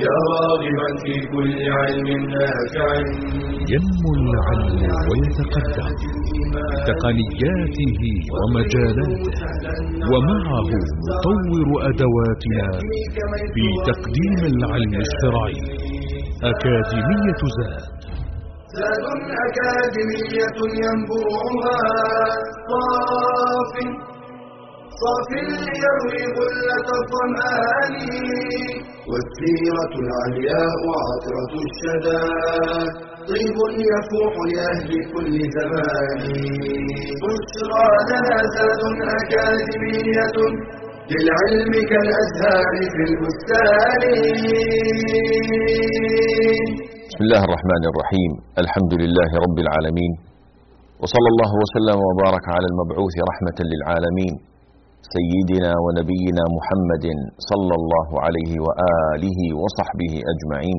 يا راغبا في كل علم نافع. ينمو العلم ويتقدم. بتقنياته ومجالاته. ومعه نطور أدواتنا في تقديم العلم الشرعي. أكاديمية زاد. زاد أكاديمية ينبوعها. صاف. صاف ليروي غلة الظمآن والسيرة العلياء عطرة الشدى طيب يفوح لأهل كل زمان بشرى لنا زاد أكاديمية للعلم كالأزهار في البستان. بسم الله الرحمن الرحيم. الحمد لله رب العالمين. وصلى الله وسلم وبارك على المبعوث رحمة للعالمين. سيدنا ونبينا محمد صلى الله عليه وآله وصحبه أجمعين.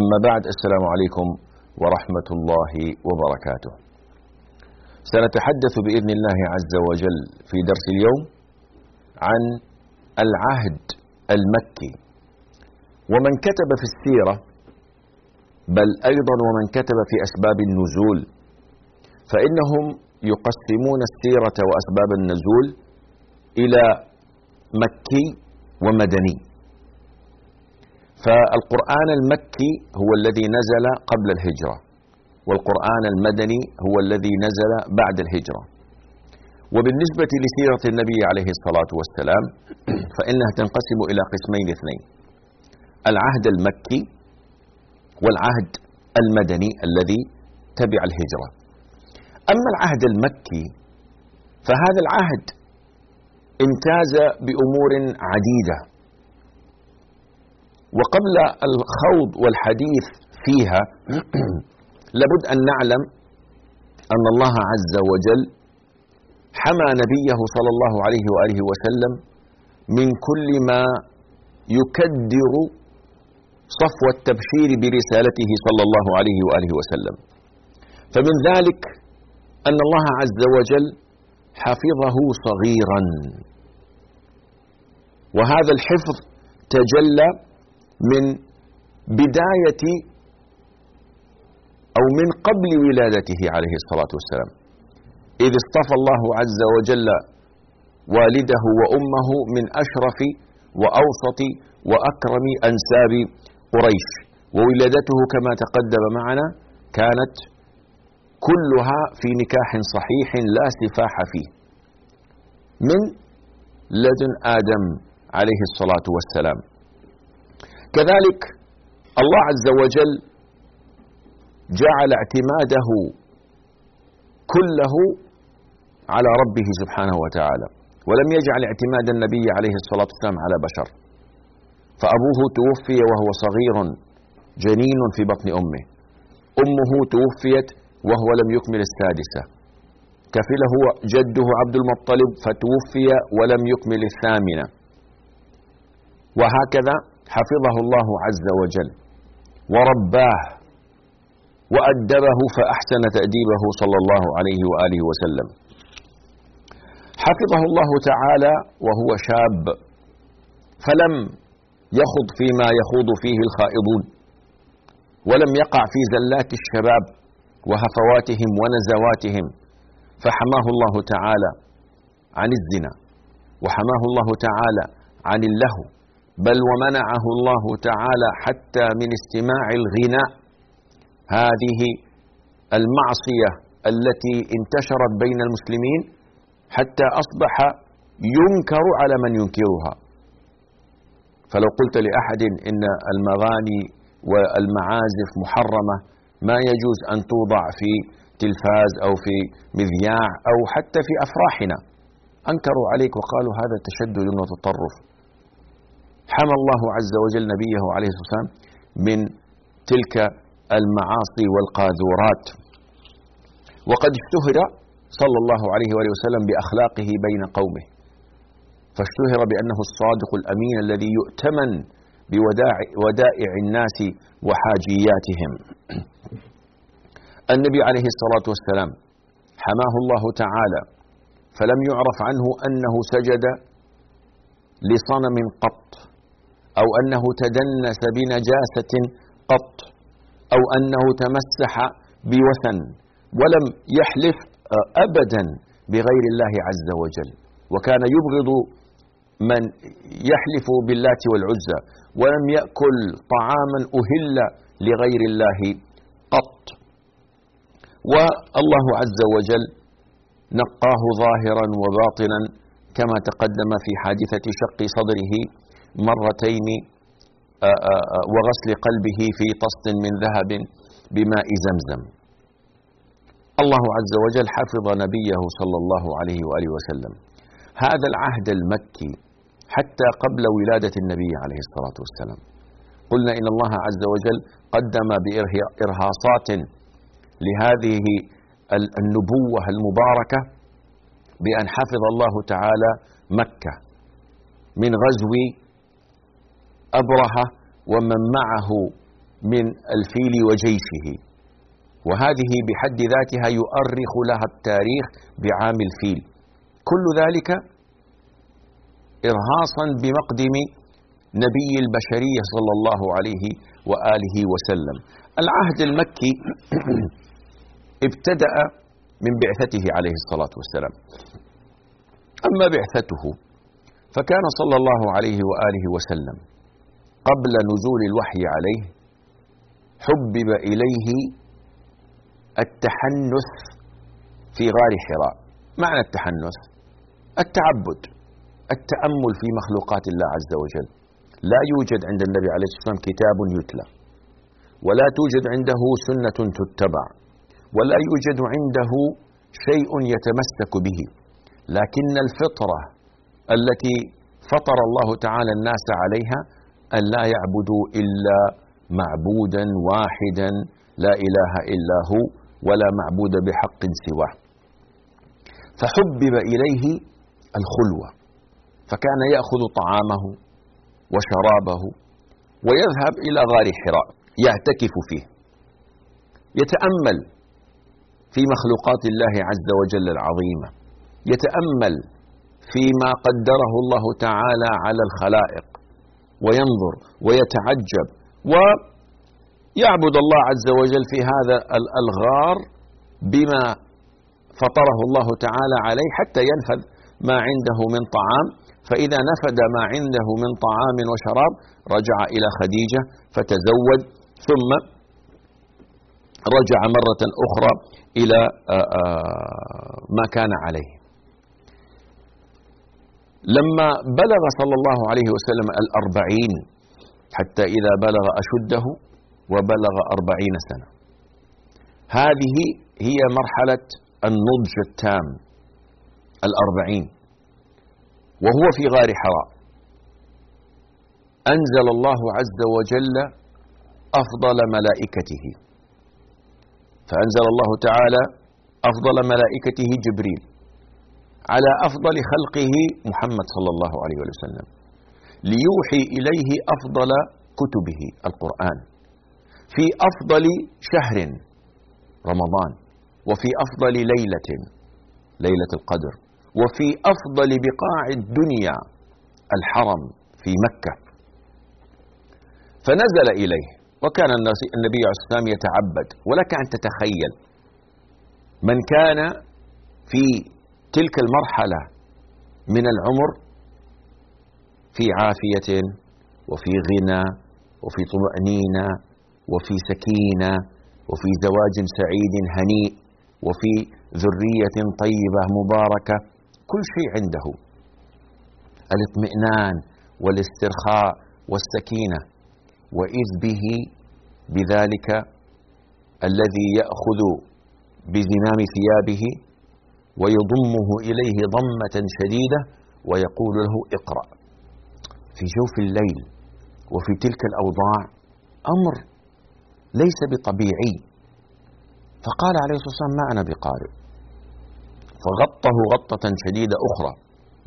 أما بعد السلام عليكم ورحمة الله وبركاته. سنتحدث بإذن الله عز وجل في درس اليوم عن العهد المكي. ومن كتب في السيرة بل أيضا ومن كتب في أسباب النزول فإنهم يقسمون السيرة وأسباب النزول إلى مكي ومدني. فالقرآن المكي هو الذي نزل قبل الهجرة والقرآن المدني هو الذي نزل بعد الهجرة. وبالنسبة لسيرة النبي عليه الصلاة والسلام فإنها تنقسم إلى قسمين اثنين. العهد المكي والعهد المدني الذي تبع الهجرة. أما العهد المكي فهذا العهد امتاز بأمور عديدة. وقبل الخوض والحديث فيها لابد أن نعلم أن الله عز وجل حمى نبيه صلى الله عليه وآله وسلم من كل ما يكدر صفو التبشير برسالته صلى الله عليه وآله وسلم. فمن ذلك أن الله عز وجل حفظه صغيرا. وهذا الحفظ تجلى من بداية أو من قبل ولادته عليه الصلاة والسلام. إذ اصطفى الله عز وجل والده وأمه من أشرف وأوسط وأكرم أنساب قريش. وولادته كما تقدم معنا كانت كلها في نكاح صحيح لا سفاح فيه. من لدن آدم عليه الصلاة والسلام. كذلك الله عز وجل جعل اعتماده كله على ربه سبحانه وتعالى ولم يجعل اعتماد النبي عليه الصلاة والسلام على بشر. فأبوه توفي وهو صغير جنين في بطن أمه. أمه توفيت وهو لم يكمل السادسة. كفله جده عبد المطلب فتوفي ولم يكمل الثامنة. وهكذا حفظه الله عز وجل ورباه وأدبه فأحسن تأديبه صلى الله عليه وآله وسلم. حفظه الله تعالى وهو شاب فلم يخض فيما يخوض فيه الخائضون ولم يقع في زلات الشباب وهفواتهم ونزواتهم فحماه الله تعالى عن الزنا وحماه الله تعالى عن اللهو بل ومنعه الله تعالى حتى من استماع الغناء. هذه المعصية التي انتشرت بين المسلمين حتى أصبح ينكر على من ينكرها. فلو قلت لأحد إن المغاني والمعازف محرمة ما يجوز أن توضع في تلفاز أو في مذياع أو حتى في أفراحنا. أنكروا عليك وقالوا هذا تشدد وتطرف حمى الله عز وجل نبيه عليه الصلاة والسلام من تلك المعاصي والقاذورات. وقد اشتهر صلى الله عليه وآله وسلم بأخلاقه بين قومه. فاشتهر بأنه الصادق الأمين الذي يؤتمن بودائع الناس وحاجياتهم. النبي عليه الصلاة والسلام حماه الله تعالى فلم يعرف عنه أنه سجد لصنم قط. أو أنه تدنس بنجاسة قط أو أنه تمسح بوثن ولم يحلف أبدا بغير الله عز وجل. وكان يبغض من يحلف باللات والعزى ولم يأكل طعاما أهل لغير الله قط. والله عز وجل نقاه ظاهرا وباطنا كما تقدم في حادثة شق صدره مرتين وغسل قلبه في طست من ذهب بماء زمزم. الله عز وجل حفظ نبيه صلى الله عليه وآله وسلم. هذا العهد المكي حتى قبل ولادة النبي عليه الصلاة والسلام. قلنا إن الله عز وجل قدم بارهاصات لهذه النبوة المباركة بأن حفظ الله تعالى مكة من غزو أبرهة ومن معه من الفيل وجيشه. وهذه بحد ذاتها يؤرخ لها التاريخ بعام الفيل. كل ذلك ارهاصا بمقدم نبي البشرية صلى الله عليه وآله وسلم. العهد المكي ابتدأ من بعثته عليه الصلاة والسلام. أما بعثته فكان صلى الله عليه وآله وسلم قبل نزول الوحي عليه حبب إليه التحنث في غار حراء. معنى التحنث؟ التعبد التأمل في مخلوقات الله عز وجل. لا يوجد عند النبي عليه الصلاة والسلام كتاب يتلى ولا توجد عنده سنة تتبع ولا يوجد عنده شيء يتمسك به. لكن الفطرة التي فطر الله تعالى الناس عليها أن لا يعبدوا إلا معبودا واحدا لا إله إلا هو ولا معبود بحق سواه. فحبب إليه الخلوة فكان يأخذ طعامه وشرابه ويذهب إلى غار حراء يعتكف فيه. يتأمل في مخلوقات الله عز وجل العظيمة يتأمل فيما قدره الله تعالى على الخلائق. وينظر ويتعجب ويعبد الله عز وجل في هذا الغار بما فطره الله تعالى عليه حتى ينفذ ما عنده من طعام. فإذا نفد ما عنده من طعام وشراب رجع إلى خديجة فتزود ثم رجع مرة أخرى إلى ما كان عليه. لما بلغ صلى الله عليه وسلم الأربعين حتى إذا بلغ أشده وبلغ أربعين سنة. هذه هي مرحلة النضج التام الأربعين. وهو في غار حراء. أنزل الله عز وجل أفضل ملائكته. فأنزل الله تعالى أفضل ملائكته جبريل. على أفضل خلقه محمد صلى الله عليه وسلم ليوحي إليه أفضل كتبه القرآن في أفضل شهر رمضان وفي أفضل ليلة ليلة القدر وفي أفضل بقاع الدنيا الحرم في مكة. فنزل إليه وكان النبي عليه الصلاة والسلام يتعبد ولك أن تتخيل من كان في تلك المرحلة من العمر في عافية وفي غنى وفي طمأنينة وفي سكينة وفي زواج سعيد هنيء وفي ذرية طيبة مباركة كل شيء عنده. الاطمئنان والاسترخاء والسكينة وإذ به بذلك الذي يأخذ بزمام ثيابه ويضمه إليه ضمة شديدة ويقول له اقرأ. في جوف الليل وفي تلك الأوضاع أمر ليس بطبيعي. فقال عليه الصلاة والسلام ما أنا بقارئ؟ فغطه غطة شديدة أخرى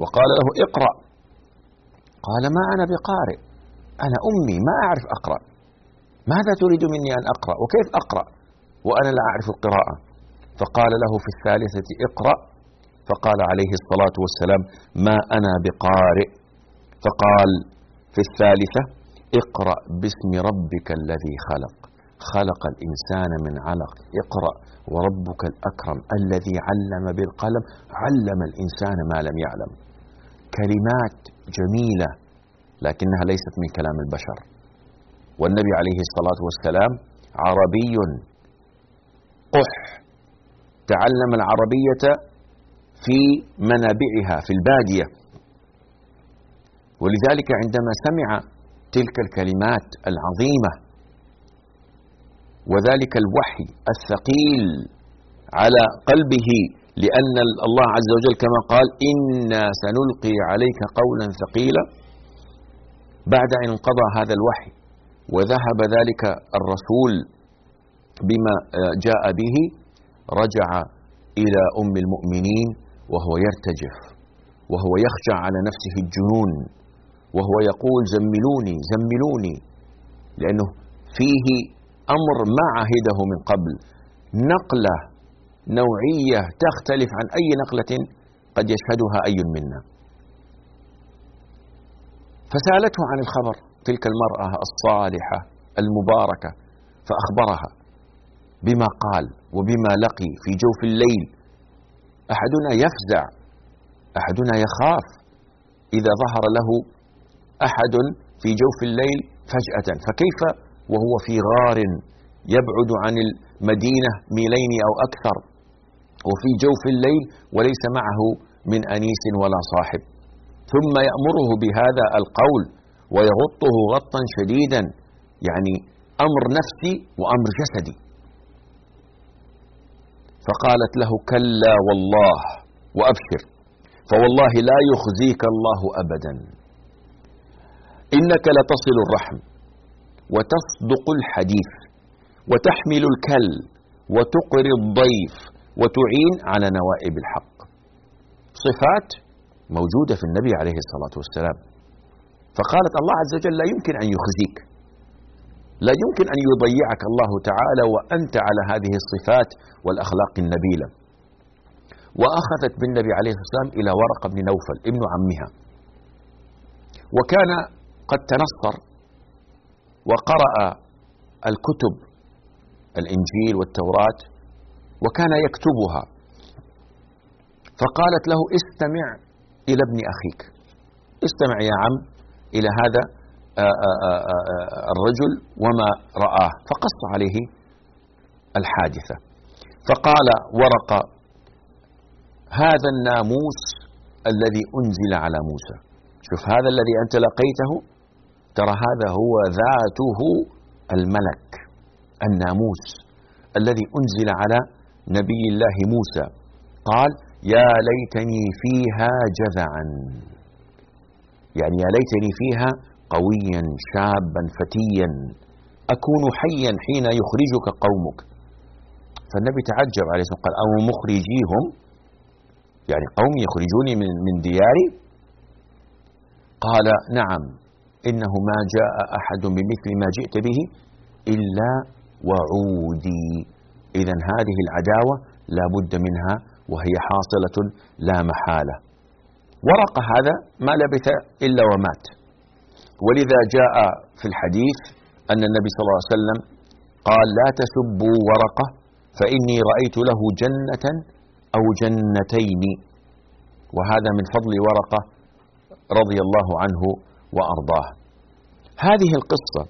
وقال له اقرأ. قال ما أنا بقارئ؟ أنا أمي ما أعرف أقرأ. ماذا تريد مني أن أقرأ؟ وكيف أقرأ؟ وأنا لا أعرف القراءة. فقال له في الثالثة اقرأ. فقال عليه الصلاة والسلام ما أنا بقارئ. فقال في الثالثة اقرأ باسم ربك الذي خلق. خلق الإنسان من علق. اقرأ وربك الأكرم الذي علم بالقلم. علم الإنسان ما لم يعلم. كلمات جميلة لكنها ليست من كلام البشر. والنبي عليه الصلاة والسلام عربي قح تعلم العربية في منابعها في البادية. ولذلك عندما سمع تلك الكلمات العظيمة وذلك الوحي الثقيل على قلبه لأن الله عز وجل كما قال إنا سنلقي عليك قولا ثقيلا بعد أن انقضى هذا الوحي وذهب ذلك الرسول بما جاء به رجع إلى أم المؤمنين وهو يرتجف وهو يخشى على نفسه الجنون وهو يقول زملوني زملوني لأنه فيه أمر ما عهده من قبل. نقلة نوعية تختلف عن أي نقلة قد يشهدها أي منا. فسألته عن الخبر تلك المرأة الصالحة المباركة فأخبرها بما قال وبما لقي في جوف الليل. أحدنا يفزع أحدنا يخاف. إذا ظهر له أحد في جوف الليل فجأة فكيف؟ وهو في غار يبعد عن المدينة ميلين أو أكثر. وفي جوف الليل وليس معه من أنيس ولا صاحب. ثم يأمره بهذا القول ويغطه غطا شديدا يعني أمر نفسي وأمر جسدي. فقالت له كلا والله وأبشر فوالله لا يخزيك الله أبدا. إنك لتصل الرحم وتصدق الحديث وتحمل الكل وتقري الضيف وتعين على نوائب الحق. صفات موجودة في النبي عليه الصلاة والسلام. فقالت الله عز وجل لا يمكن أن يخزيك. لا يمكن أن يضيعك الله تعالى وأنت على هذه الصفات والأخلاق النبيلة. وأخذت بالنبي عليه الصلاة والسلام إلى ورقة بن نوفل ابن عمها. وكان قد تنصر وقرأ الكتب الإنجيل والتوراة وكان يكتبها. فقالت له استمع إلى ابن أخيك. استمع يا عم إلى هذا الرجل وما رآه. فقص عليه الحادثة. فقال ورقة هذا الناموس الذي أنزل على موسى. شوف هذا الذي أنت لقيته ترى هذا هو ذاته الملك الناموس الذي أنزل على نبي الله موسى. قال يا ليتني فيها جذعا. يعني يا ليتني فيها قويا شابا فتيا. أكون حيا حين يخرجك قومك. فالنبي تعجب عليه والسلام قال أو مخرجيهم؟ يعني قوم يخرجوني من من دياري؟ قال نعم إنه ما جاء أحد بمثل ما جئت به إلا وعودي. إذا هذه العداوة لا بد منها وهي حاصلة لا محالة. ورق هذا ما لبث إلا ومات. ولذا جاء في الحديث أن النبي صلى الله عليه وسلم قال لا تسبوا ورقة فإني رأيت له جنة أو جنتين. وهذا من فضل ورقة رضي الله عنه وأرضاه. هذه القصة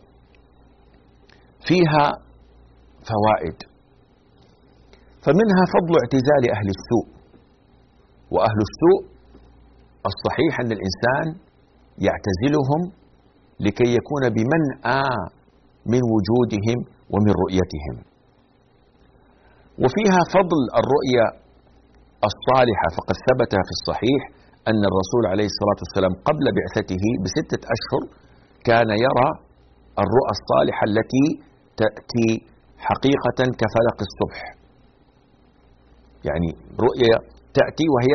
فيها فوائد فمنها فضل اعتزال أهل السوء. وأهل السوء الصحيح أن الإنسان يعتزلهم لكي يكون بمنأى من وجودهم ومن رؤيتهم. وفيها فضل الرؤيا الصالحة فقد ثبت في الصحيح أن الرسول عليه الصلاة والسلام قبل بعثته بستة أشهر كان يرى الرؤى الصالحة التي تأتي حقيقة كفلق الصبح. يعني رؤيا تأتي وهي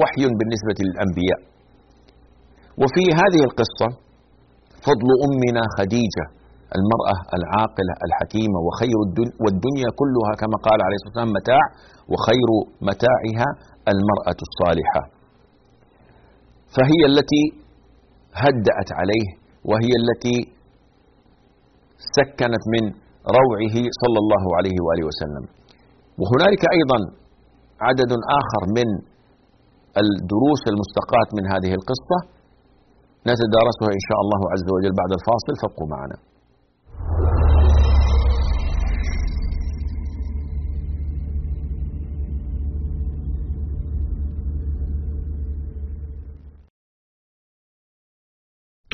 وحي بالنسبة للأنبياء. وفي هذه القصة فضل أمنا خديجة المرأة العاقلة الحكيمة وخير الدنيا والدنيا كلها كما قال عليه الصلاة والسلام متاع وخير متاعها المرأة الصالحة فهي التي هدأت عليه وهي التي سكنت من روعه صلى الله عليه وآله وسلم. وهنالك أيضا عدد آخر من الدروس المستقاة من هذه القصة نتدارسها إن شاء الله عز وجل بعد الفاصل فابقوا معنا.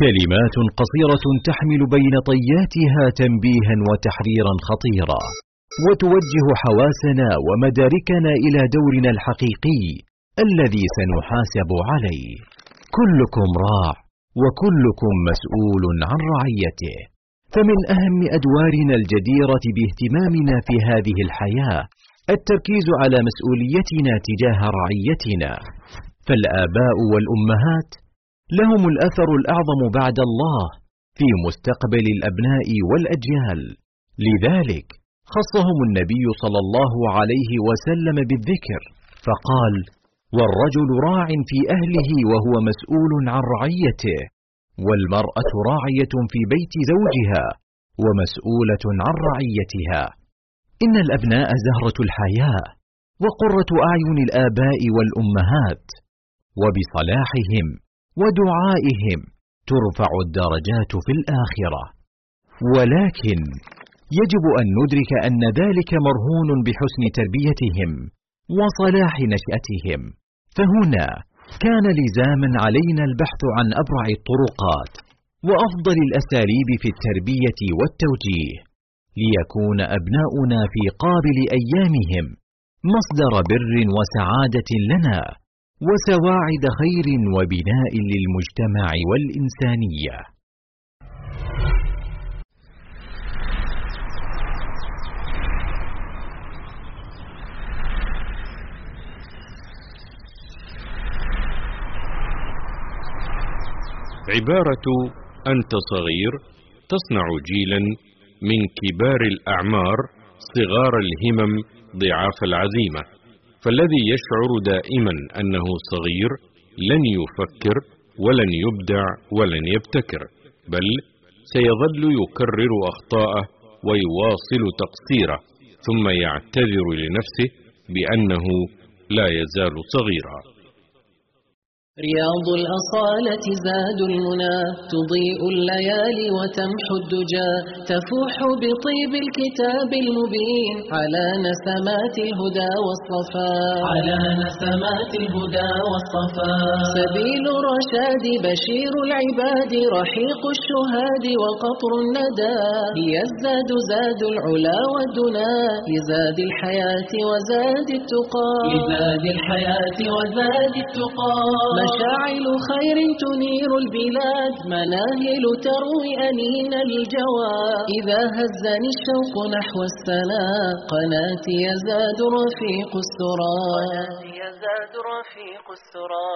كلمات قصيرة تحمل بين طياتها تنبيها وتحريرا خطيرا وتوجه حواسنا ومداركنا إلى دورنا الحقيقي الذي سنحاسب عليه. كلكم راع. وكلكم مسؤول عن رعيته. فمن أهم أدوارنا الجديرة باهتمامنا في هذه الحياة التركيز على مسؤوليتنا تجاه رعيتنا. فالآباء والأمهات لهم الأثر الأعظم بعد الله في مستقبل الأبناء والأجيال. لذلك خصهم النبي صلى الله عليه وسلم بالذكر فقال والرجل راع في أهله وهو مسؤول عن رعيته والمرأة راعية في بيت زوجها ومسؤولة عن رعيتها. إن الأبناء زهرة الحياة وقرة أعين الآباء والأمهات وبصلاحهم ودعائهم ترفع الدرجات في الآخرة. ولكن يجب أن ندرك أن ذلك مرهون بحسن تربيتهم وصلاح نشأتهم. فهنا كان لزاما علينا البحث عن أبرع الطرقات وأفضل الأساليب في التربية والتوجيه ليكون أبناؤنا في قابل أيامهم مصدر بر وسعادة لنا وسواعد خير وبناء للمجتمع والإنسانية. عبارة أنت صغير تصنع جيلا من كبار الأعمار صغار الهمم ضعاف العزيمة. فالذي يشعر دائما أنه صغير لن يفكر ولن يبدع ولن يبتكر بل سيظل يكرر أخطاءه ويواصل تقصيره ثم يعتذر لنفسه بأنه لا يزال صغيرا. رياض الأصالة زاد المنى تضيء الليالي وتمحو الدجى تفوح بطيب الكتاب المبين على نسمات الهدى والصفاء. على نسمات الهدى والصفاء. سبيل الرشاد بشير العباد رحيق الشهاد وقطر الندى. يزداد زاد العلا والدنا لزاد الحياة وزاد التقى. لزاد الحياة وزاد التقى. مشاعل خير تنير البلاد مناهل تروي أنين الجوى إذا هزني الشوق نحو السلام قناتي يزداد رفيق السرى قناتي يزداد رفيق السرى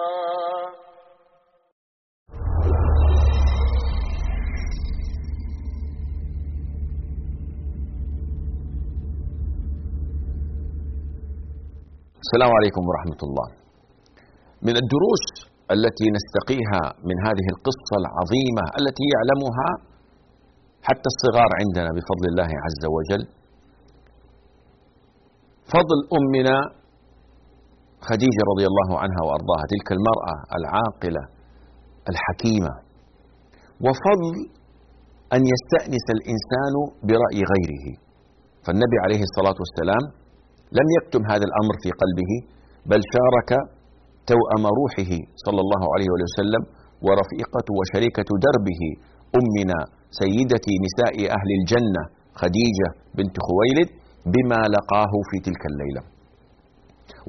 السلام عليكم ورحمة الله. من الدروس التي نستقيها من هذه القصة العظيمة التي يعلمها حتى الصغار عندنا بفضل الله عز وجل. فضل أمنا خديجة رضي الله عنها وأرضاها تلك المرأة العاقلة الحكيمة. وفضل أن يستأنس الإنسان برأي غيره. فالنبي عليه الصلاة والسلام لم يكتم هذا الأمر في قلبه بل شارك توأم روحه صلى الله عليه وسلم ورفيقة وشريكة دربه أمنا سيدة نساء أهل الجنة خديجة بنت خويلد بما لقاه في تلك الليلة.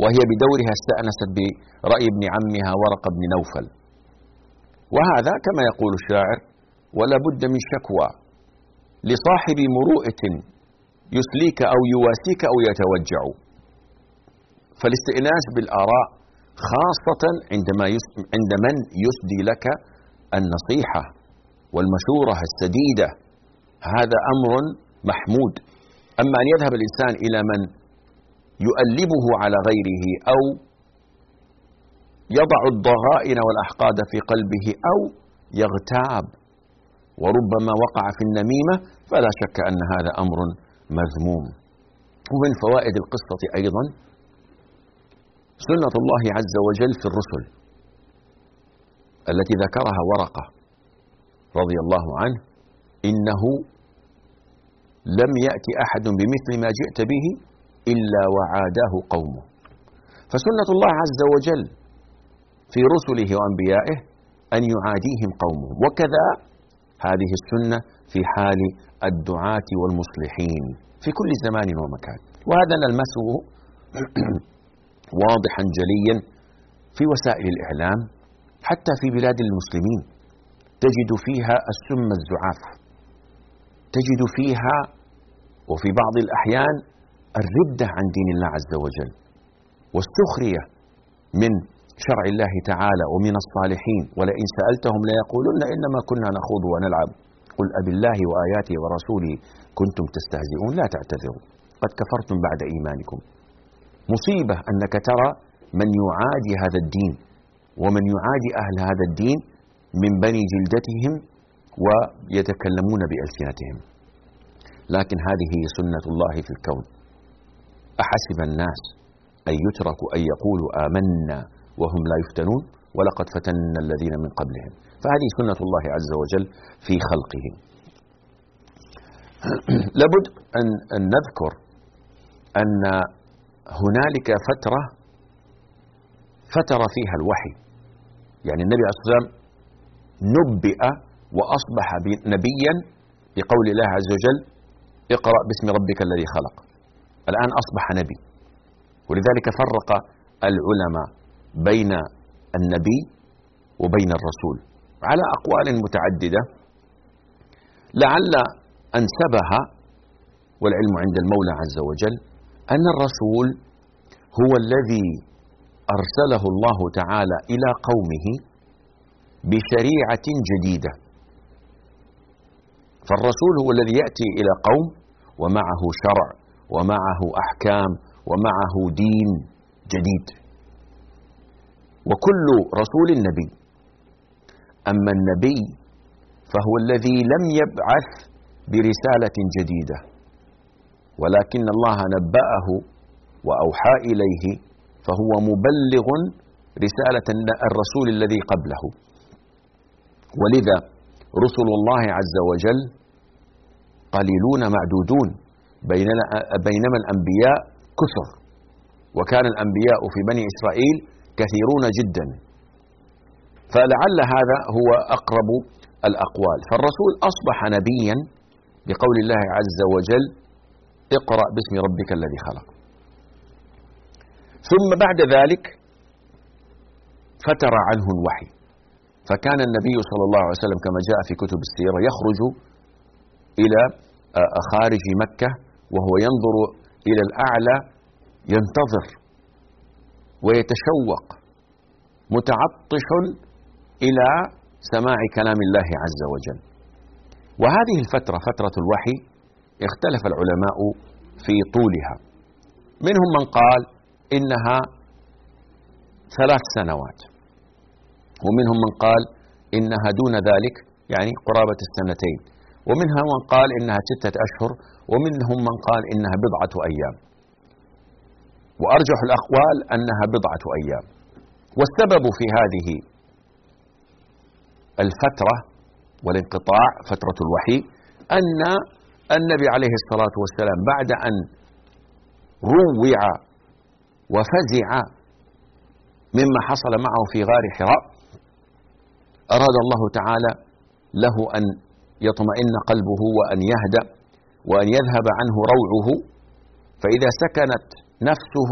وهي بدورها استأنست برأي ابن عمها ورق بن نوفل. وهذا كما يقول الشاعر ولا بد من شكوى لصاحب مروءة يسليك أو يواسيك أو يتوجع. فالاستئناس بالآراء خاصة عندما عند من يسدي لك النصيحة والمشورة السديدة. هذا أمر محمود. أما أن يذهب الإنسان إلى من يؤلبه على غيره أو يضع الضغائن والأحقاد في قلبه أو يغتاب وربما وقع في النميمة فلا شك أن هذا أمر مذموم. ومن فوائد القصة أيضا سنة الله عز وجل في الرسل التي ذكرها ورقة رضي الله عنه إنه لم يأتي أحد بمثل ما جئت به إلا وعاداه قومه. فسنة الله عز وجل في رسله وأنبيائه أن يعاديهم قومهم وكذا هذه السنة في حال الدعاة والمصلحين في كل زمان ومكان. وهذا نلمسه واضحا جليا في وسائل الإعلام حتى في بلاد المسلمين تجد فيها السم الزعاف. تجد فيها وفي بعض الأحيان الردة عن دين الله عز وجل والسخرية من شرع الله تعالى ومن الصالحين. ولئن سألتهم ليقولن إنما كنا نخوض ونلعب. قل أب الله وآياته ورسوله كنتم تستهزئون لا تعتذروا. قد كفرتم بعد إيمانكم. مصيبة أنك ترى من يعادي هذا الدين ومن يعادي أهل هذا الدين من بني جلدتهم ويتكلمون بألسنتهم. لكن هذه هي سنة الله في الكون. أحسب الناس أن يتركوا أن يقولوا آمنا وهم لا يفتنون ولقد فتنا الذين من قبلهم. فهذه سنة الله عز وجل في خلقه لابد أن, نذكر أن هنالك فترة فتر فيها الوحي. يعني النبي عليه الصلاة والسلام نبئ وأصبح نبيا بقول الله عز وجل اقرأ باسم ربك الذي خلق. الآن أصبح نبي. ولذلك فرق العلماء بين النبي وبين الرسول على أقوال متعددة. لعل أنسبها والعلم عند المولى عز وجل أن الرسول هو الذي أرسله الله تعالى إلى قومه بشريعة جديدة. فالرسول هو الذي يأتي إلى قوم ومعه شرع ومعه أحكام ومعه دين جديد. وكل رسول نبي أما النبي فهو الذي لم يبعث برسالة جديدة. ولكن الله نبأه وأوحى إليه فهو مبلغ رسالة الرسول الذي قبله. ولذا رسل الله عز وجل قليلون معدودون بينما الأنبياء كثر. وكان الأنبياء في بني إسرائيل كثيرون جدا. فلعل هذا هو أقرب الأقوال. فالرسول أصبح نبيا بقول الله عز وجل اقرأ باسم ربك الذي خلق. ثم بعد ذلك فتر عنه الوحي. فكان النبي صلى الله عليه وسلم كما جاء في كتب السيرة يخرج إلى آه، خارج مكة وهو ينظر إلى الأعلى ينتظر ويتشوق متعطش إلى سماع كلام الله عز وجل. وهذه الفترة فترة الوحي اختلف العلماء في طولها. منهم من قال إنها ثلاث سنوات ومنهم من قال إنها دون ذلك يعني قرابة السنتين. ومنها من قال إنها ستة أشهر ومنهم من قال إنها بضعة أيام. وأرجح الأقوال أنها بضعة أيام. والسبب في هذه الفترة والانقطاع فترة الوحي أن النبي عليه الصلاة والسلام بعد أن روع وفزع مما حصل معه في غار حراء أراد الله تعالى له أن يطمئن قلبه وأن يهدأ وأن يذهب عنه روعه فإذا سكنت نفسه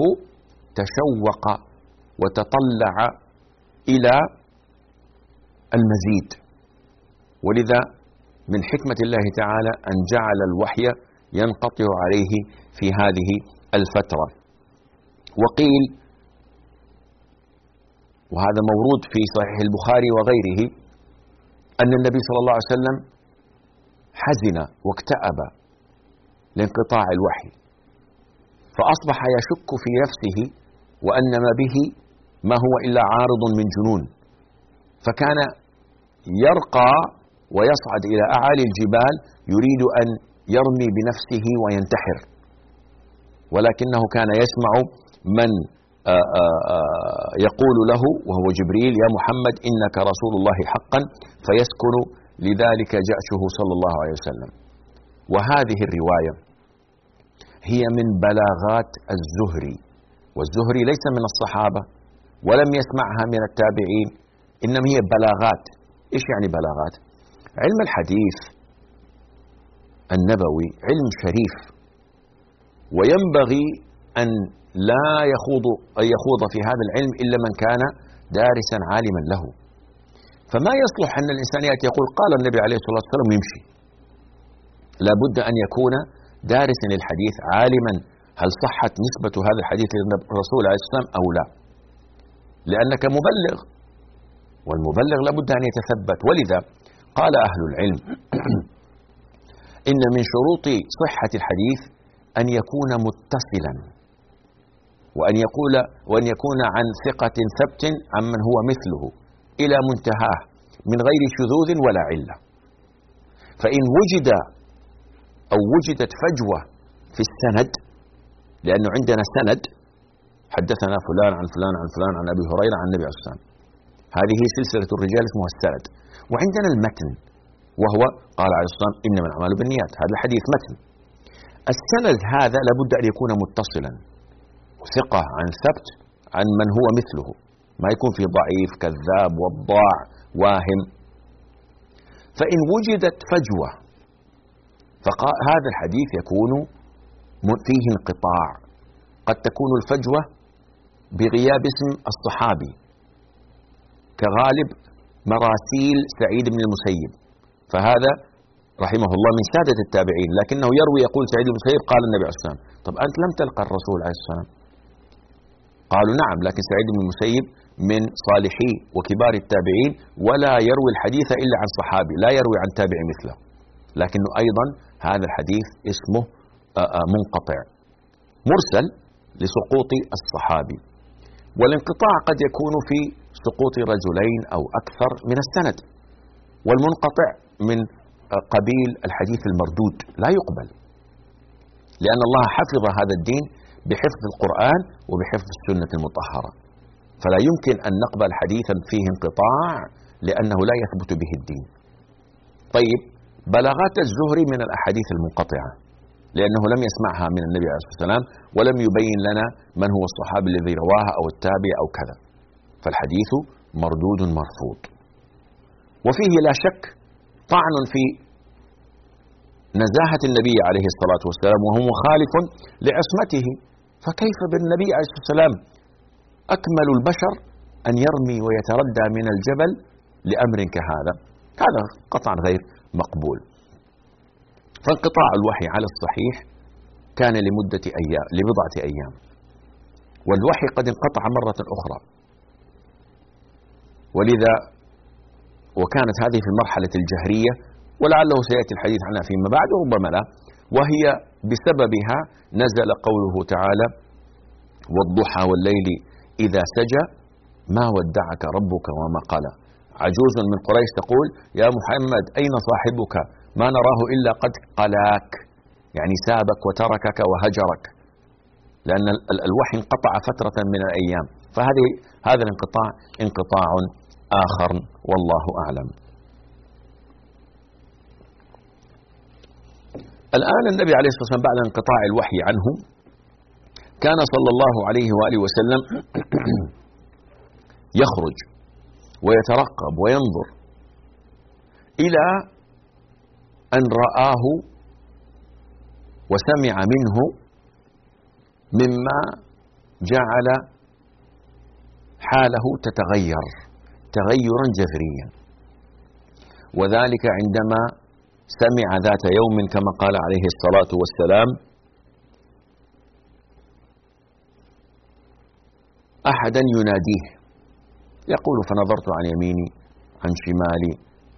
تشوق وتطلع إلى المزيد. ولذا من حكمة الله تعالى أن جعل الوحي ينقطع عليه في هذه الفترة. وقيل وهذا مورود في صحيح البخاري وغيره أن النبي صلى الله عليه وسلم حزن واكتأب لانقطاع الوحي فأصبح يشك في نفسه وأن ما به ما هو إلا عارض من جنون فكان يرقى ويصعد إلى أعالي الجبال يريد أن يرمي بنفسه وينتحر. ولكنه كان يسمع من آه، آه، آه، يقول له وهو جبريل يا محمد إنك رسول الله حقا. فيسكن لذلك جأشه صلى الله عليه وسلم. وهذه الرواية هي من بلاغات الزهري. والزهري ليس من الصحابة ولم يسمعها من التابعين إنما هي بلاغات. إيش يعني بلاغات؟ علم الحديث النبوي علم شريف وينبغي أن لا يخوض أن يخوض في هذا العلم إلا من كان دارسا عالما له. فما يصلح أن الإنسان يأتي يقول قال النبي عليه الصلاة والسلام ويمشي لابد أن يكون دارسا للحديث عالما هل صحت نسبة هذا الحديث للرسول عليه الصلاة والسلام أو لا. لأنك مبلغ والمبلغ لابد أن يتثبت. ولذا قال أهل العلم إن من شروط صحة الحديث أن يكون متصلا وأن يقول وأن يكون عن ثقة ثبت عمن هو مثله إلى منتهاه من غير شذوذ ولا علة. فإن وجد أو وجدت فجوة في السند لأنه عندنا سند حدثنا فلان عن فلان عن فلان عن أبي هريرة عن النبي عليه الصلاة والسلام هذه سلسلة الرجال اسمها السند. وعندنا المتن وهو قال عليه الصلاة والسلام إنما الأعمال بالنيات. هذا الحديث متن. السند هذا لابد أن يكون متصلا. ثقة عن ثبت عن من هو مثله. ما يكون في ضعيف كذاب وضاع واهم. فإن وجدت فجوة فهذا الحديث يكون فيه انقطاع. قد تكون الفجوة بغياب اسم الصحابي. كغالب مراسيل سعيد بن المسيب. فهذا رحمه الله من سادة التابعين لكنه يروي يقول سعيد بن المسيب قال النبي عليه والسلام طب أنت لم تلقى الرسول عليه والسلام قالوا نعم لكن سعيد بن المسيب من صالحي وكبار التابعين ولا يروي الحديث إلا عن صحابي لا يروي عن تابع مثله. لكنه أيضا هذا الحديث اسمه آه، آه، منقطع. مرسل لسقوط الصحابي. والانقطاع قد يكون في سقوط رجلين أو أكثر من السند والمنقطع من آه، قبيل الحديث المردود لا يقبل لأن الله حفظ هذا الدين بحفظ القرآن وبحفظ السنة المطهرة. فلا يمكن أن نقبل حديثا فيه انقطاع لأنه لا يثبت به الدين. طيب بلاغات الزهري من الأحاديث المنقطعة لأنه لم يسمعها من النبي عليه الصلاة والسلام ولم يبين لنا من هو الصحابي الذي رواها أو التابع أو كذا. فالحديث مردود مرفوض. وفيه لا شك طعن في نزاهة النبي عليه الصلاة والسلام وهو مخالف لعصمته. فكيف بالنبي عليه الصلاة والسلام أكمل البشر أن يرمي ويتردى من الجبل لأمر كهذا؟ هذا قطعا غير مقبول. فانقطاع الوحي على الصحيح كان لمدة أيام لبضعة أيام. والوحي قد انقطع مرة أخرى. ولذا وكانت هذه في المرحلة الجهرية ولعله سيأتي الحديث عنها فيما بعد وربما لا وهي بسببها نزل قوله تعالى والضحى والليل إذا سجى ما ودعك ربك وما قلى. عجوز من قريش تقول يا محمد أين صاحبك؟ ما نراه إلا قد قلاك. يعني سابك وتركك وهجرك لأن الوحي انقطع فترة من الأيام. فهذه هذا الانقطاع انقطاع آخر والله أعلم. الآن النبي عليه الصلاة والسلام بعد انقطاع الوحي عنه كان صلى الله عليه وآله وسلم يخرج ويترقب وينظر إلى أن رآه وسمع منه مما جعل حاله تتغير. تغيرا جذريا. وذلك عندما سمع ذات يوم كما قال عليه الصلاة والسلام أحدا يناديه يقول فنظرت عن يميني عن شمالي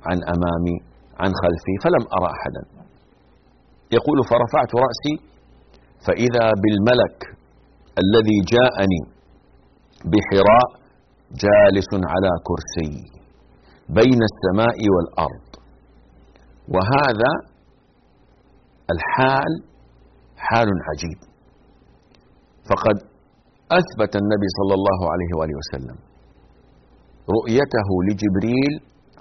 عن أمامي عن خلفي فلم أرى أحدا. يقول فرفعت رأسي فإذا بالملك الذي جاءني بحراء جالس على كرسي بين السماء والأرض. وهذا الحال حال عجيب. فقد أثبت النبي صلى الله عليه وآله وسلم رؤيته لجبريل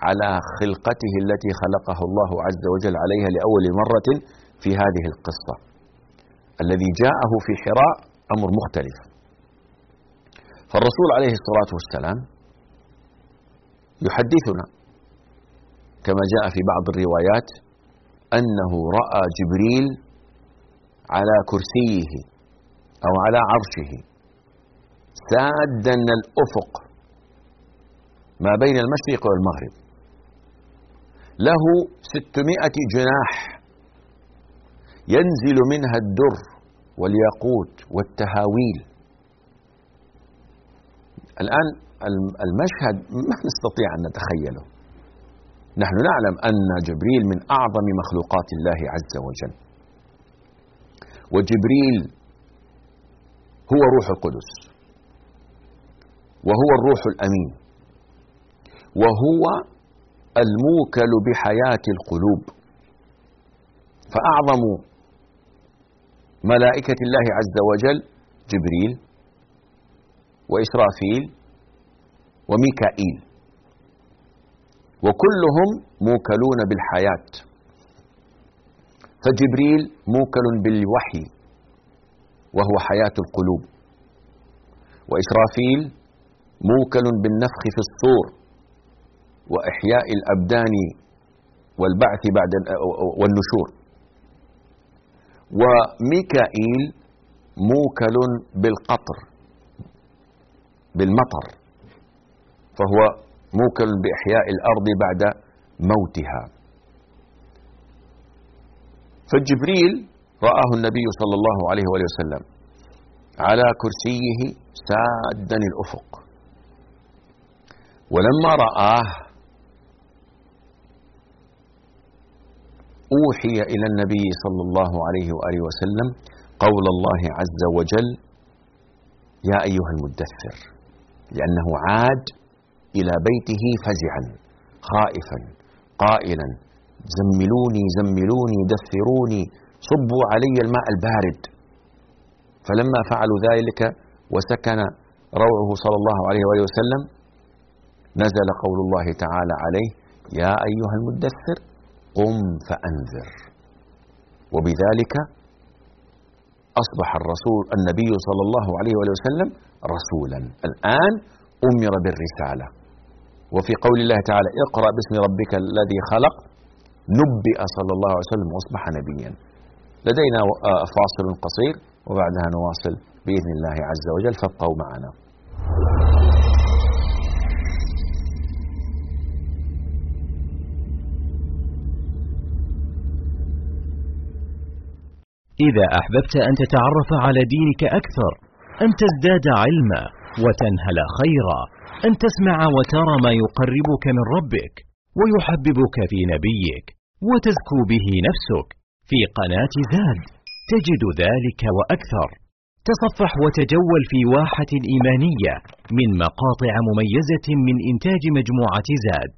على خلقته التي خلقه الله عز وجل عليها لأول مرة في هذه القصة. الذي جاءه في حراء أمر مختلف. فالرسول عليه الصلاة والسلام يحدثنا كما جاء في بعض الروايات أنه رأى جبريل على كرسيه أو على عرشه سادا الأفق ما بين المشرق والمغرب. له ستمائة جناح ينزل منها الدر والياقوت والتهاويل. الآن المشهد ما نستطيع أن نتخيله. نحن نعلم أن جبريل من أعظم مخلوقات الله عز وجل. وجبريل هو روح القدس. وهو الروح الأمين. وهو الموكل بحياة القلوب. فأعظم ملائكة الله عز وجل جبريل وإسرافيل وميكائيل. وكلهم موكلون بالحياة. فجبريل موكل بالوحي وهو حياة القلوب. وإسرافيل موكل بالنفخ في الصور وإحياء الأبدان والبعث بعد والنشور. وميكائيل موكل بالقطر. بالمطر فهو موكل بإحياء الأرض بعد موتها. فجبريل رآه النبي صلى الله عليه وآله وسلم على كرسيه سادا الأفق. ولما رآه أوحي إلى النبي صلى الله عليه وآله وسلم قول الله عز وجل يا أيها المدثر. لأنه عاد إلى بيته فزعا خائفا قائلا زملوني زملوني دثروني صبوا علي الماء البارد. فلما فعلوا ذلك وسكن روعه صلى الله عليه وآله وسلم نزل قول الله تعالى عليه يا أيها المدثر قم فأنذر. وبذلك أصبح الرسول النبي صلى الله عليه وآله وسلم رسولا. الآن أمر بالرسالة. وفي قول الله تعالى اقرأ باسم ربك الذي خلق. نبئ صلى الله عليه وسلم وأصبح نبيا. لدينا فاصل قصير وبعدها نواصل بإذن الله عز وجل فابقوا معنا. إذا أحببت أن تتعرف على دينك أكثر أن تزداد علما وتنهل خيرا أن تسمع وترى ما يقربك من ربك ويحببك في نبيك وتزكو به نفسك. في قناة زاد تجد ذلك وأكثر. تصفح وتجول في واحة إيمانية من مقاطع مميزة من إنتاج مجموعة زاد.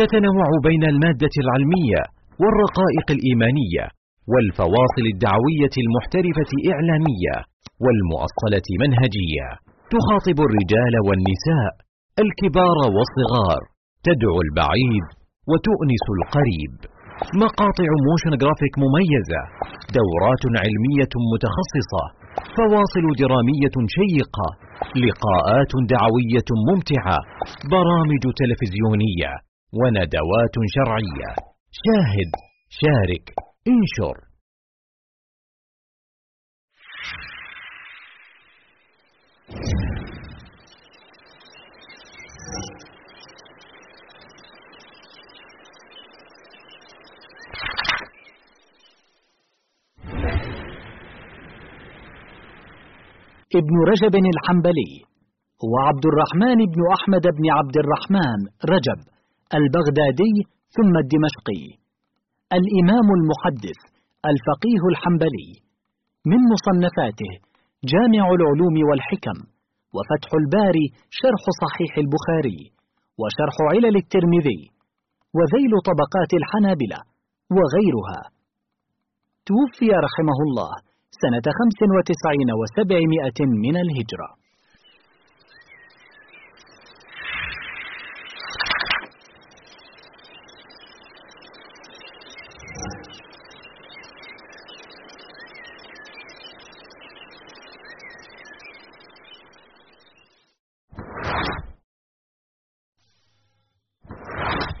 تتنوع بين المادة العلمية والرقائق الإيمانية والفواصل الدعوية المحترفة إعلامية والمؤصلة منهجية. تخاطب الرجال والنساء الكبار والصغار. تدعو البعيد وتؤنس القريب. مقاطع motion graphic مميزة. دورات علمية متخصصة. فواصل درامية شيقة. لقاءات دعوية ممتعة. برامج تلفزيونية. وندوات شرعية. شاهد شارك. انشر. ابن رجب الحنبلي هو عبد الرحمن بن أحمد بن عبد الرحمن رجب البغدادي ثم الدمشقي. الإمام المحدث الفقيه الحنبلي من مصنفاته جامع العلوم والحكم وفتح الباري شرح صحيح البخاري وشرح علل الترمذي وذيل طبقات الحنابلة وغيرها. توفي رحمه الله سنة خمس وتسعين وسبعمائة من الهجرة.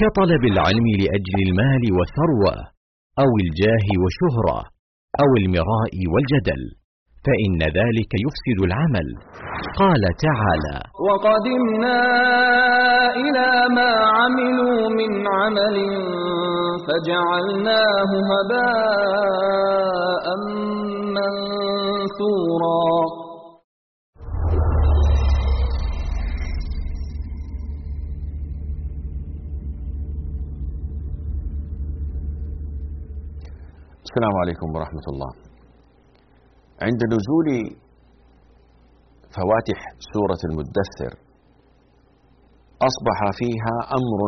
كطلب العلم لأجل المال والثروة أو الجاه والشهرة أو المراء والجدل فإن ذلك يفسد العمل. قال تعالى وقدمنا إلى ما عملوا من عمل فجعلناه هباء منثورا. السلام عليكم ورحمة الله. عند نزول فواتح سورة المدثر أصبح فيها أمر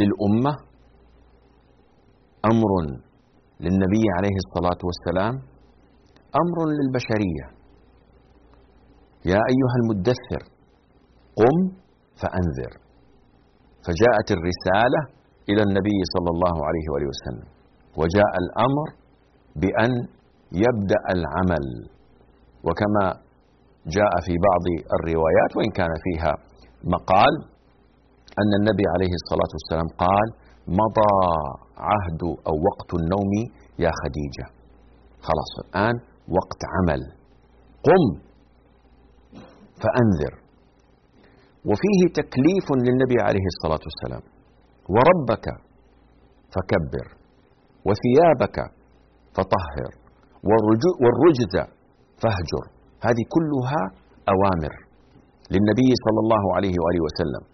للأمة أمر للنبي عليه الصلاة والسلام أمر للبشرية. يا أيها المدثر قم فأنذر. فجاءت الرسالة إلى النبي صلى الله عليه وآله وسلم. وجاء الأمر بأن يبدأ العمل. وكما جاء في بعض الروايات وإن كان فيها مقال أن النبي عليه الصلاة والسلام قال مضى عهد أو وقت النوم يا خديجة. خلاص الآن وقت عمل. قم فأنذر. وفيه تكليف للنبي عليه الصلاة والسلام. وربك فكبر. وثيابك فطهر والرجز فاهجر. هذه كلها أوامر للنبي صلى الله عليه وآله وسلم.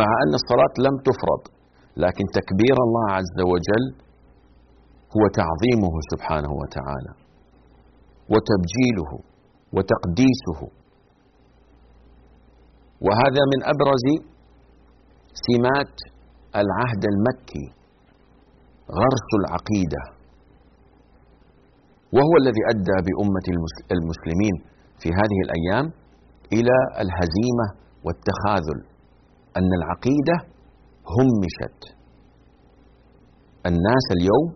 مع أن الصلاة لم تفرض لكن تكبير الله عز وجل هو تعظيمه سبحانه وتعالى وتبجيله وتقديسه. وهذا من أبرز سمات العهد المكي غرس العقيدة وهو الذي أدى بأمة المسلمين في هذه الأيام إلى الهزيمة والتخاذل أن العقيدة همشت. الناس اليوم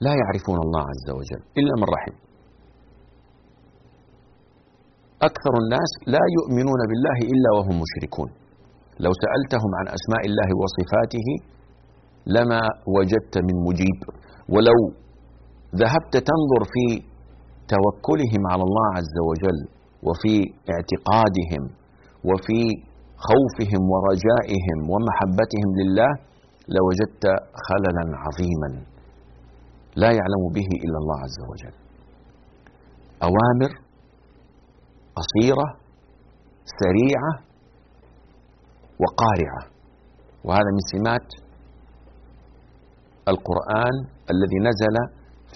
لا يعرفون الله عز وجل إلا من رحم. أكثر الناس لا يؤمنون بالله إلا وهم مشركون. لو سألتهم عن أسماء الله وصفاته لما وجدت من مجيب. ولو ذهبت تنظر في توكلهم على الله عز وجل وفي اعتقادهم وفي خوفهم ورجائهم ومحبتهم لله لوجدت خللا عظيما لا يعلم به إلا الله عز وجل. أوامر قصيرة سريعة وقارعة. وهذا من سمات القرآن الذي نزل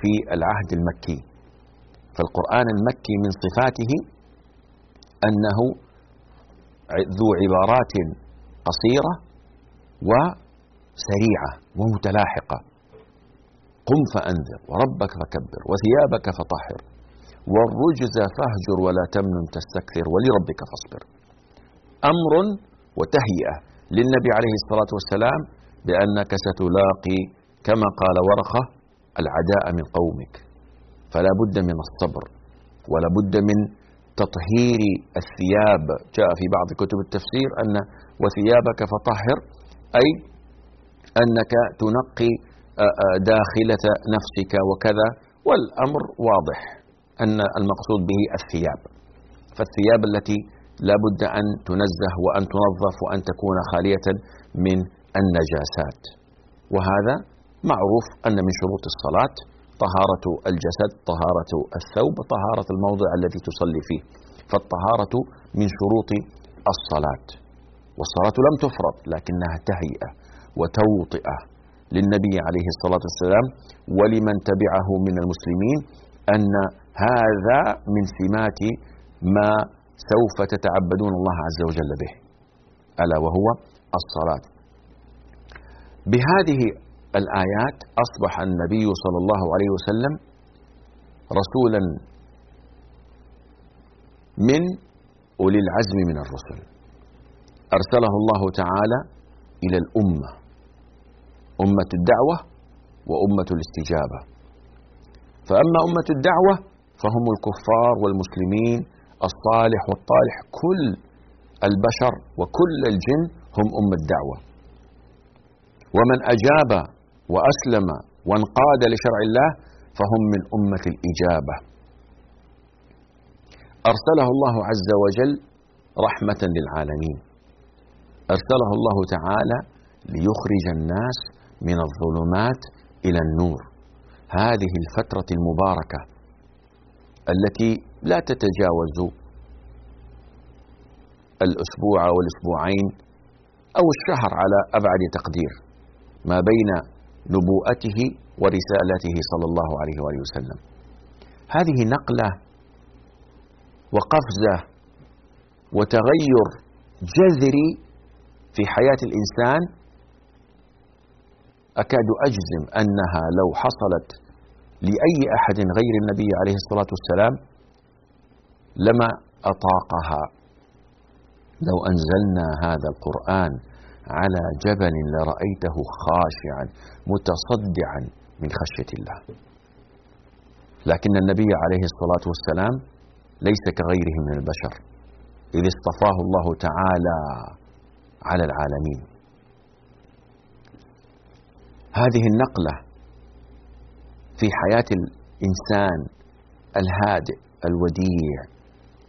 في العهد المكي. فالقرآن المكي من صفاته أنه ذو عبارات قصيرة وسريعة ومتلاحقة. قم فأنذر وربك فكبر وثيابك فطهر والرجز فاهجر ولا تمنن تستكثر ولربك فاصبر. أمر وتهيئة للنبي عليه الصلاة والسلام بأنك ستلاقي كما قال ورقة العداء من قومك. فلا بد من الصبر ولا بد من تطهير الثياب. جاء في بعض كتب التفسير أن وثيابك فطهر أي أنك تنقي داخلة نفسك وكذا. والأمر واضح أن المقصود به الثياب. فالثياب التي لا بد أن تنزه وأن تنظف وأن تكون خالية من النجاسات. وهذا معروف أن من شروط الصلاة طهارة الجسد طهارة الثوب طهارة الموضع الذي تصلي فيه. فالطهارة من شروط الصلاة. والصلاة لم تفرض لكنها تهيئة وتوطئة للنبي عليه الصلاة والسلام ولمن تبعه من المسلمين أن هذا من سمات ما سوف تتعبدون الله عز وجل به. ألا وهو الصلاة. بهذه الآيات أصبح النبي صلى الله عليه وسلم رسولا من أولي العزم من الرسل. أرسله الله تعالى إلى الأمة أمة الدعوة وأمة الاستجابة. فأما أمة الدعوة فهم الكفار والمسلمين الصالح والطالح كل البشر وكل الجن هم أمة الدعوة. ومن أجاب وأسلم وانقاد لشرع الله فهم من أمة الإجابة. أرسله الله عز وجل رحمة للعالمين. أرسله الله تعالى ليخرج الناس من الظلمات إلى النور. هذه الفترة المباركة التي لا تتجاوز الأسبوع أو الأسبوعين أو الشهر على أبعد تقدير. ما بين نبوءته ورسالته صلى الله عليه وآله وسلم. هذه نقلة وقفزة وتغير جذري في حياة الإنسان أكاد أجزم أنها لو حصلت لأي أحد غير النبي عليه الصلاة والسلام لما أطاقها. لو أنزلنا هذا القرآن على جبل لرأيته خاشعا متصدعا من خشية الله. لكن النبي عليه الصلاة والسلام ليس كغيره من البشر إذ اصطفاه الله تعالى على العالمين. هذه النقلة في حياة الإنسان الهادئ الوديع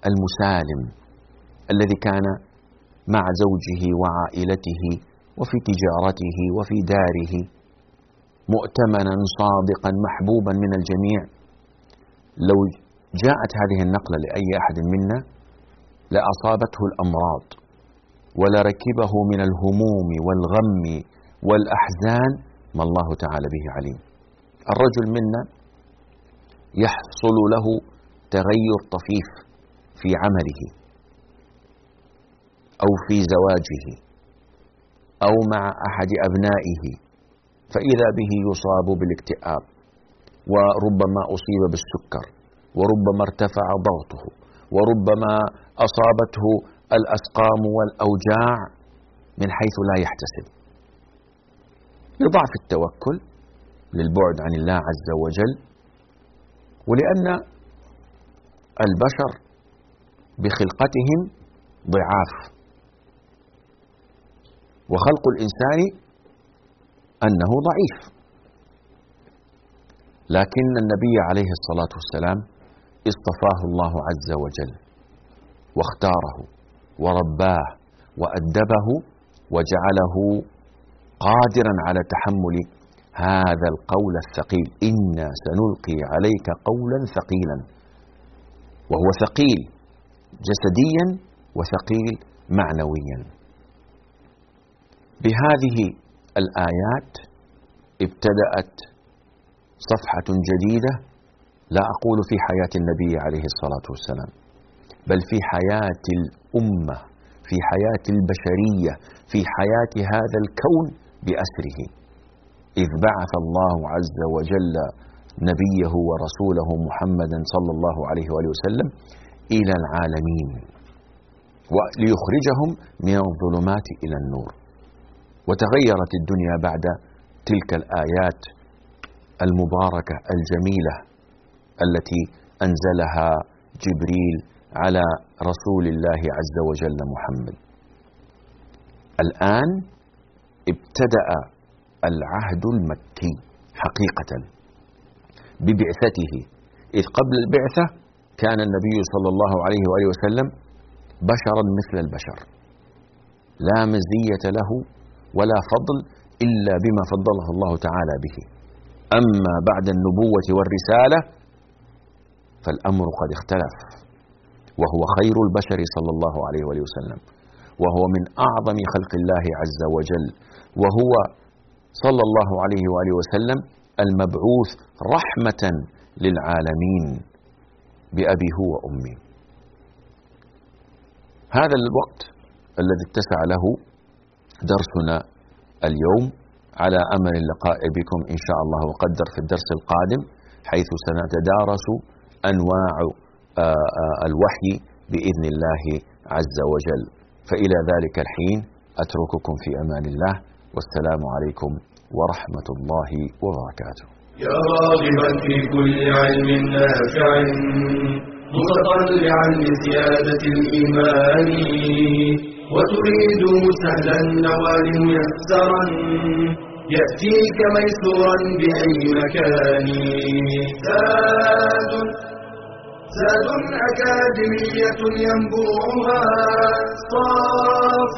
المسالم الذي كان مع زوجه وعائلته وفي تجارته وفي داره مؤتمنا صادقا محبوبا من الجميع. لو جاءت هذه النقلة لأي أحد منا لأصابته الأمراض ولركبه من الهموم والغم والأحزان ما الله تعالى به عليم. الرجل منا يحصل له تغير طفيف في عمله. أو في زواجه أو مع أحد أبنائه فإذا به يصاب بالاكتئاب وربما أصيب بالسكر وربما ارتفع ضغطه وربما أصابته الأسقام والأوجاع من حيث لا يحتسب. لضعف التوكل للبعد عن الله عز وجل ولأن البشر بخلقتهم ضعاف. وخلق الإنسان أنه ضعيف. لكن النبي عليه الصلاة والسلام اصطفاه الله عز وجل واختاره ورباه وأدبه وجعله قادرا على تحمل هذا القول الثقيل. إنا سنلقي عليك قولا ثقيلا. وهو ثقيل جسديا وثقيل معنويا. بهذه الآيات ابتدأت صفحة جديدة لا أقول في حياة النبي عليه الصلاة والسلام بل في حياة الأمة في حياة البشرية في حياة هذا الكون بأسره. إذ بعث الله عز وجل نبيه ورسوله محمدا صلى الله عليه وآله وسلم إلى العالمين وليخرجهم من الظلمات إلى النور. وتغيرت الدنيا بعد تلك الآيات المباركة الجميلة التي أنزلها جبريل على رسول الله عز وجل محمد. الآن ابتدأ العهد المكي حقيقة ببعثته. إذ قبل البعثة كان النبي صلى الله عليه وآله وسلم بشرا مثل البشر. لا مزية له ولا فضل إلا بما فضله الله تعالى به. أما بعد النبوة والرسالة فالأمر قد اختلف وهو خير البشر صلى الله عليه وآله وسلم وهو من أعظم خلق الله عز وجل وهو صلى الله عليه وآله وسلم المبعوث رحمة للعالمين بأبي هو وأمي. هذا الوقت الذي اتسع له درسنا اليوم على أمل اللقاء بكم إن شاء الله وقدر في الدرس القادم حيث سنتدارس أنواع آه، آه، الوحي بإذن الله عز وجل. فإلى ذلك الحين أترككم في أمان الله والسلام عليكم ورحمة الله وبركاته. يا راغبا في كل علم نافع متطلعا لزيادة الإيمان. وتريد سهلا النوال ميسرا يأتيك ميسورا بأي مكان. زاد زاد أكاديمية ينبوعها صاف.